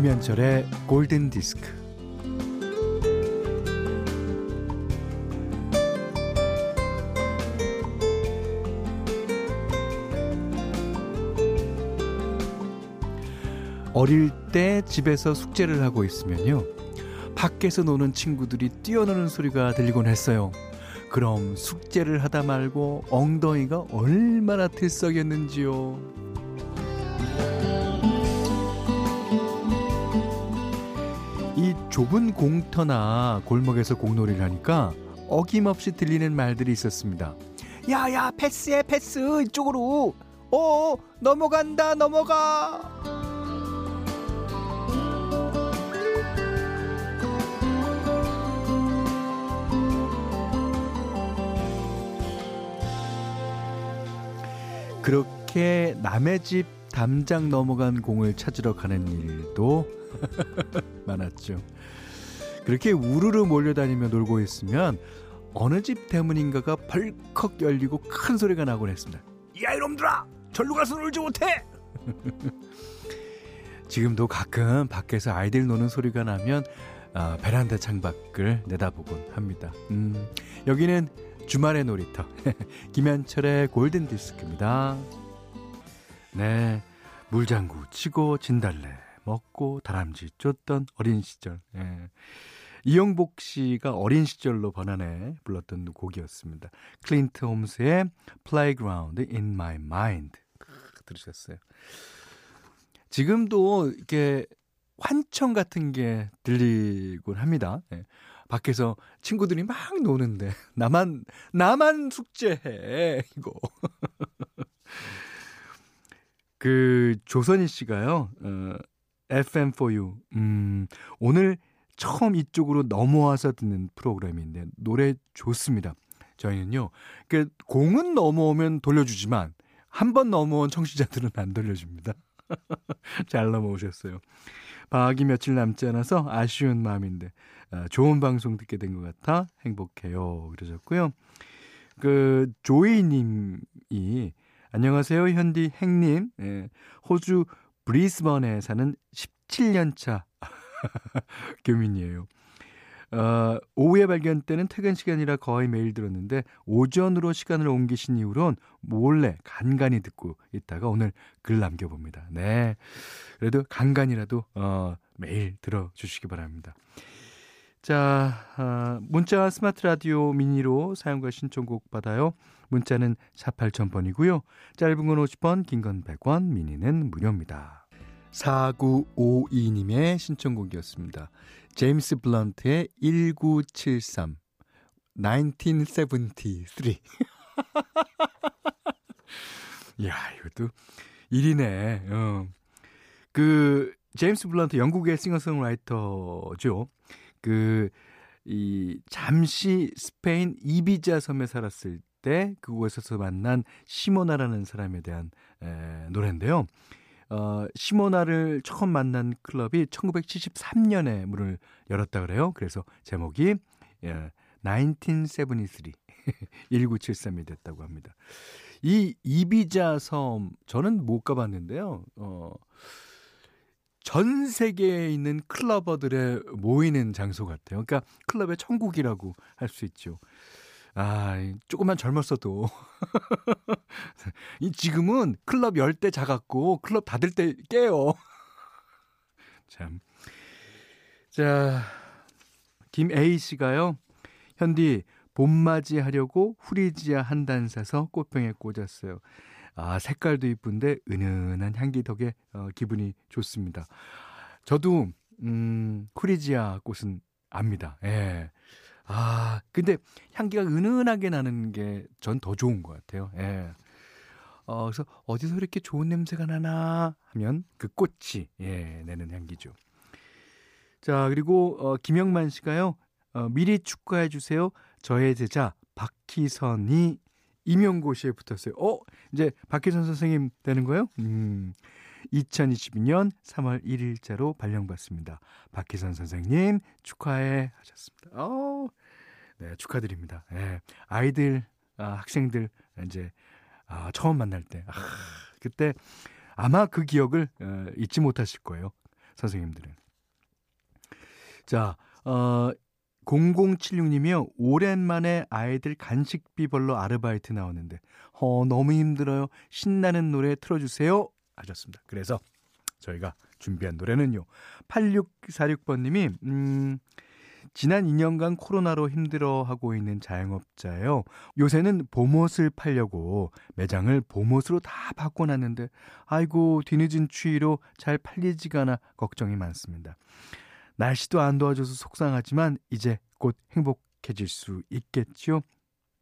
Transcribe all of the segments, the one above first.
김현철의 골든 디스크. 어릴 때 집에서 숙제를 하고 있으면요. 밖에서 노는 친구들이 뛰어노는 소리가 들리곤 했어요. 그럼 숙제를 하다 말고 엉덩이가 얼마나 들썩였는지요. 좁은 공터나 골목에서 공놀이를 하니까 어김없이 들리는 말들이 있었습니다. 야 야 패스해 패스. 이쪽으로. 어 넘어간다 넘어가. 그렇게 남의 집 담장 넘어간 공을 찾으러 가는 일도 많았죠. 그렇게 우르르 몰려다니며 놀고 있으면 어느 집 대문인가가 벌컥 열리고 큰 소리가 나곤 했습니다. 야 이놈들아! 절로 가서 놀지 못해! 지금도 가끔 밖에서 아이들 노는 소리가 나면 어, 베란다 창밖을 내다보곤 합니다. 음, 여기는 주말의 놀이터 김현철의 골든 디스크입니다. 네, 물장구 치고 진달래 먹고 다람쥐 쫓던 어린 시절. 예. 이용복 씨가 어린 시절로 번안해 불렀던 곡이었습니다. 클린트 홈스의 Playground in My Mind 들으셨어요. 지금도 이렇게 환청 같은 게 들리곤 합니다. 예. 밖에서 친구들이 막 노는데 나만 나만 숙제해 이거. 그 조선희 씨가요. 어, FM4U. 음, 오늘 처음 이쪽으로 넘어와서 듣는 프로그램인데 노래 좋습니다. 저희는요. 그 공은 넘어오면 돌려주지만 한 번 넘어온 청취자들은 안 돌려줍니다. 잘 넘어오셨어요. 방학이 며칠 남지 않아서 아쉬운 마음인데 아, 좋은 방송 듣게 된 것 같아 행복해요. 그러셨고요. 그 조이님이 안녕하세요 현디 행님 예, 호주 브리스번에 사는 17년 차 교민이에요. 어, 오후에 발견 때는 퇴근 시간이라 거의 매일 들었는데 오전으로 시간을 옮기신 이후론 몰래 간간히 듣고 있다가 오늘 글 남겨봅니다. 네. 그래도 간간이라도 어, 매일 들어주시기 바랍니다. 자, 어, 문자 스마트 라디오 미니로 사용과 신청곡 받아요. 문자는 4 8000번이고요. 짧은 건 50원, 긴 건 100원, 미니는 무료입니다. 4952님의 신청곡이었습니다. 제임스 블런트의 1973 1973 이야 이것도 1이네 어. 그 제임스 블런트 영국의 싱어송라이터죠. 그 이 잠시 스페인 이비자 섬에 살았을 때 그곳에서 만난 시모나라는 사람에 대한 에, 노래인데요. 어, 시모나를 처음 만난 클럽이 1973년에 문을 열었다 그래요. 그래서 제목이 예, 1973 1973이 됐다고 합니다. 이 이비자 섬 저는 못 가봤는데요. 어, 전 세계에 있는 클러버들의 모이는 장소 같아요. 그러니까 클럽의 천국이라고 할 수 있죠. 아, 조금만 젊었어도. 이 지금은 클럽 열 때 작았고, 클럽 닫을 때 깨요. 참. 자, 김A 씨가요, 현디, 봄맞이 하려고 후리지아 한 단 사서 꽃병에 꽂았어요. 아, 색깔도 이쁜데 은은한 향기 덕에 어, 기분이 좋습니다. 저도, 음, 후리지아 꽃은 압니다. 예. 아, 근데 향기가 은은하게 나는 게 전 더 좋은 것 같아요. 예. 어, 그래서 어디서 이렇게 좋은 냄새가 나나 하면 그 꽃이, 예, 내는 향기죠. 자, 그리고, 어, 김영만 씨가요, 어, 미리 축하해주세요. 저의 제자, 박희선이 임용고시에 붙었어요. 어, 이제 박희선 선생님 되는 거예요? 음. 2022년 3월 1일자로 발령받습니다. 박희선 선생님 축하해 하셨습니다. 어, 네, 축하드립니다. 네, 아이들, 아, 학생들 이제 아, 처음 만날 때 아, 그때 아마 그 기억을 어, 잊지 못하실 거예요. 선생님들은. 자, 어, 0076님이요. 오랜만에 아이들 간식비 벌러 아르바이트 나오는데, 어, 너무 힘들어요. 신나는 노래 틀어주세요. 하셨습니다. 그래서 저희가 준비한 노래는요. 8646번님이, 음, 지난 2년간 코로나로 힘들어하고 있는 자영업자예요. 요새는 봄옷을 팔려고 매장을 봄옷으로 다 바꿔놨는데 아이고 뒤늦은 추위로 잘 팔리지가 않아 걱정이 많습니다. 날씨도 안 도와줘서 속상하지만 이제 곧 행복해질 수 있겠죠.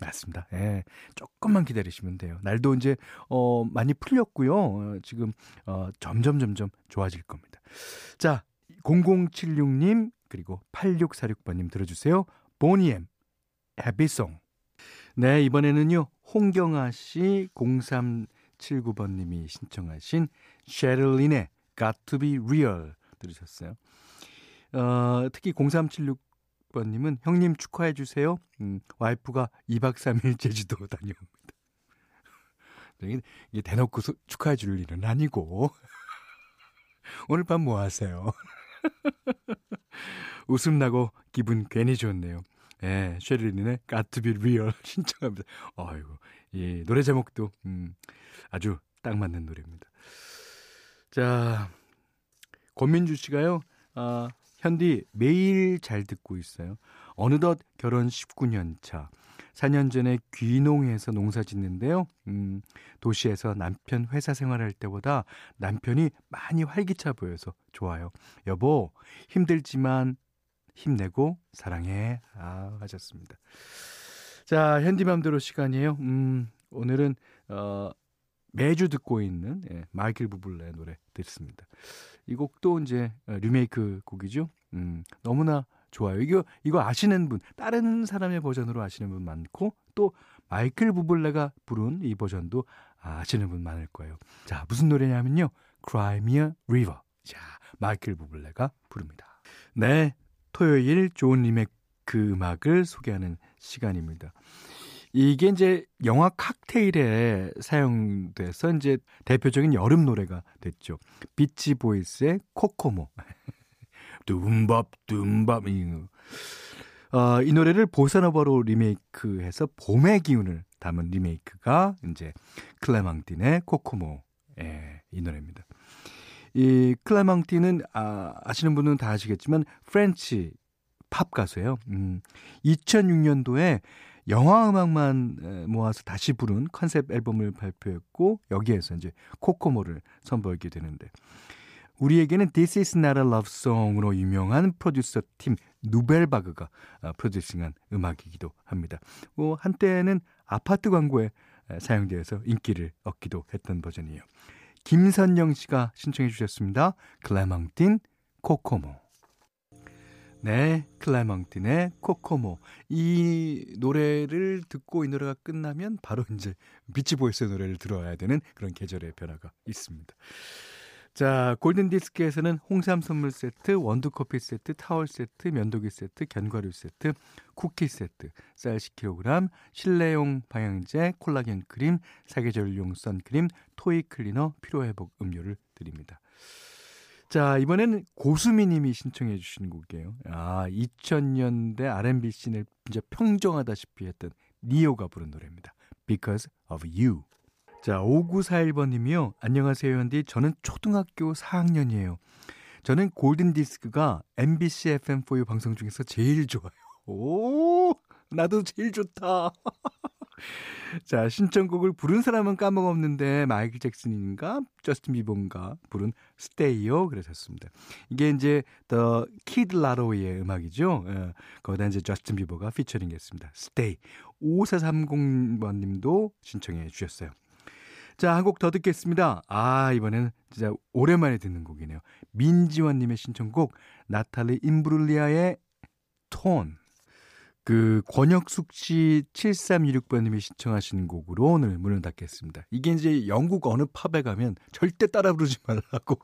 맞습니다. 예. 조금만 기다리시면 돼요. 날도 이제 어 많이 풀렸고요. 어, 지금 어 점점 점점 좋아질 겁니다. 자, 0076님 그리고 8646번님 들어주세요. 보니엠, 해비송. 네, 이번에는요, 홍경아 씨 0379번님이 신청하신 셰를린의 Got to be Real 들으셨어요. 어, 특히 0376번님은 형님 축하해주세요. 음, 와이프가 2박 3일 제주도 다녀옵니다. 이게 대놓고 축하해 줄 일은 아니고. 오늘 밤 뭐 하세요? 웃음 나고 기분 괜히 좋네요. 예, 쉐릴린의 Got to be real 신청합니다. 아이고, 이 노래 제목도, 음, 아주 딱 맞는 노래입니다. 자, 권민주 씨가요, 아, 현디 매일 잘 듣고 있어요. 어느덧 결혼 19년 차. 4년 전에 귀농해서 농사 짓는데요. 음, 도시에서 남편 회사 생활할 때보다 남편이 많이 활기차 보여서 좋아요. 여보, 힘들지만 힘내고 사랑해. 아, 하셨습니다. 자, 현디맘대로 시간이에요. 음, 오늘은, 어, 매주 듣고 있는 예, 마이클 부블레 노래 듣습니다. 이 곡도 이제 어, 리메이크 곡이죠. 음, 너무나 좋아요. 이거 이거 아시는 분, 다른 사람의 버전으로 아시는 분 많고 또 마이클 부블레가 부른 이 버전도 아시는 분 많을 거예요. 자, 무슨 노래냐면요. Cry Me a River. 자, 마이클 부블레가 부릅니다. 네, 토요일 좋은 리메이크 음악을 소개하는 시간입니다. 이게 이제 영화 칵테일에 사용돼서 이제 대표적인 여름 노래가 됐죠. 비치 보이스의 코코모. 둠밥 둠밥 어, 이 노래를 보사노바로 리메이크해서 봄의 기운을 담은 리메이크가 이제 클레망틴의 코코모 예, 이 노래입니다. 이 클레망틴은 아, 아시는 분은 다 아시겠지만 French pop 가수예요. 음, 2006년도에 영화 음악만 모아서 다시 부른 컨셉 앨범을 발표했고 여기에서 이제 코코모를 선보이게 되는데 우리에게는 This is not a love song으로 유명한 프로듀서 팀 누벨바그가 아, 프로듀싱한 음악이기도 합니다. 뭐 한때는 아파트 광고에 사용되어서 인기를 얻기도 했던 버전이에요. 김선영 씨가 신청해 주셨습니다. 클레망틴 코코모. 네, 클레망틴의 코코모. 이 노래를 듣고 이 노래가 끝나면 바로 이제 비치보이스의 노래를 들어야 되는 그런 계절의 변화가 있습니다. 자, 골든디스크에서는 홍삼 선물 세트, 원두커피 세트, 타월 세트, 면도기 세트, 견과류 세트, 쿠키 세트, 쌀 10kg, 실내용 방향제, 콜라겐 크림, 사계절용 선크림, 토이 클리너, 피로회복 음료를 드립니다. 자, 이번에는 고수미 님이 신청해 주신 곡이에요. 아, 2000년대 R&B 씬을 진짜 평정하다시피 했던 니오가 부른 노래입니다. Because of You. 자, 5941번님이요. 안녕하세요, 현디. 저는 초등학교 4학년이에요. 저는 골든디스크가 MBC FM4U 방송 중에서 제일 좋아요. 오, 나도 제일 좋다. 자, 신청곡을 부른 사람은 까먹었는데 마이클 잭슨인가 저스틴 비번가 부른 Stay요 그러셨습니다. 이게 이제 The Kid LAROI의 음악이죠. 예, 거기다 이제 저스틴 비버가 피처링 했습니다. Stay 5430번 님도 신청해 주셨어요. 자, 한 곡 더 듣겠습니다. 아, 이번에는 진짜 오랜만에 듣는 곡이네요. 민지원님의 신청곡, 나탈리 임브룰리아의 톤. 그, 권혁숙 씨 7326번님이 신청하신 곡으로 오늘 문을 닫겠습니다. 이게 이제 영국 어느 팝에 가면 절대 따라 부르지 말라고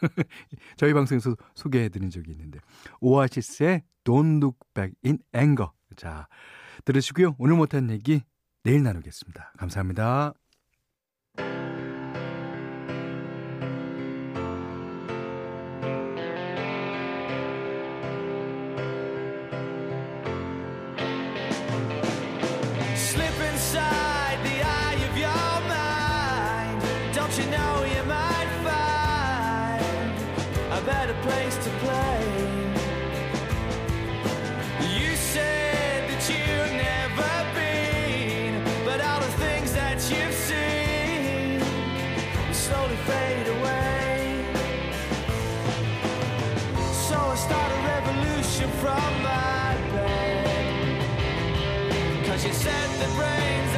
저희 방송에서 소개해드린 적이 있는데. 오아시스의 Don't Look Back in Anger. 자, 들으시고요. 오늘 못한 얘기 내일 나누겠습니다. 감사합니다. Slip inside. From my bed. Cause you said the brains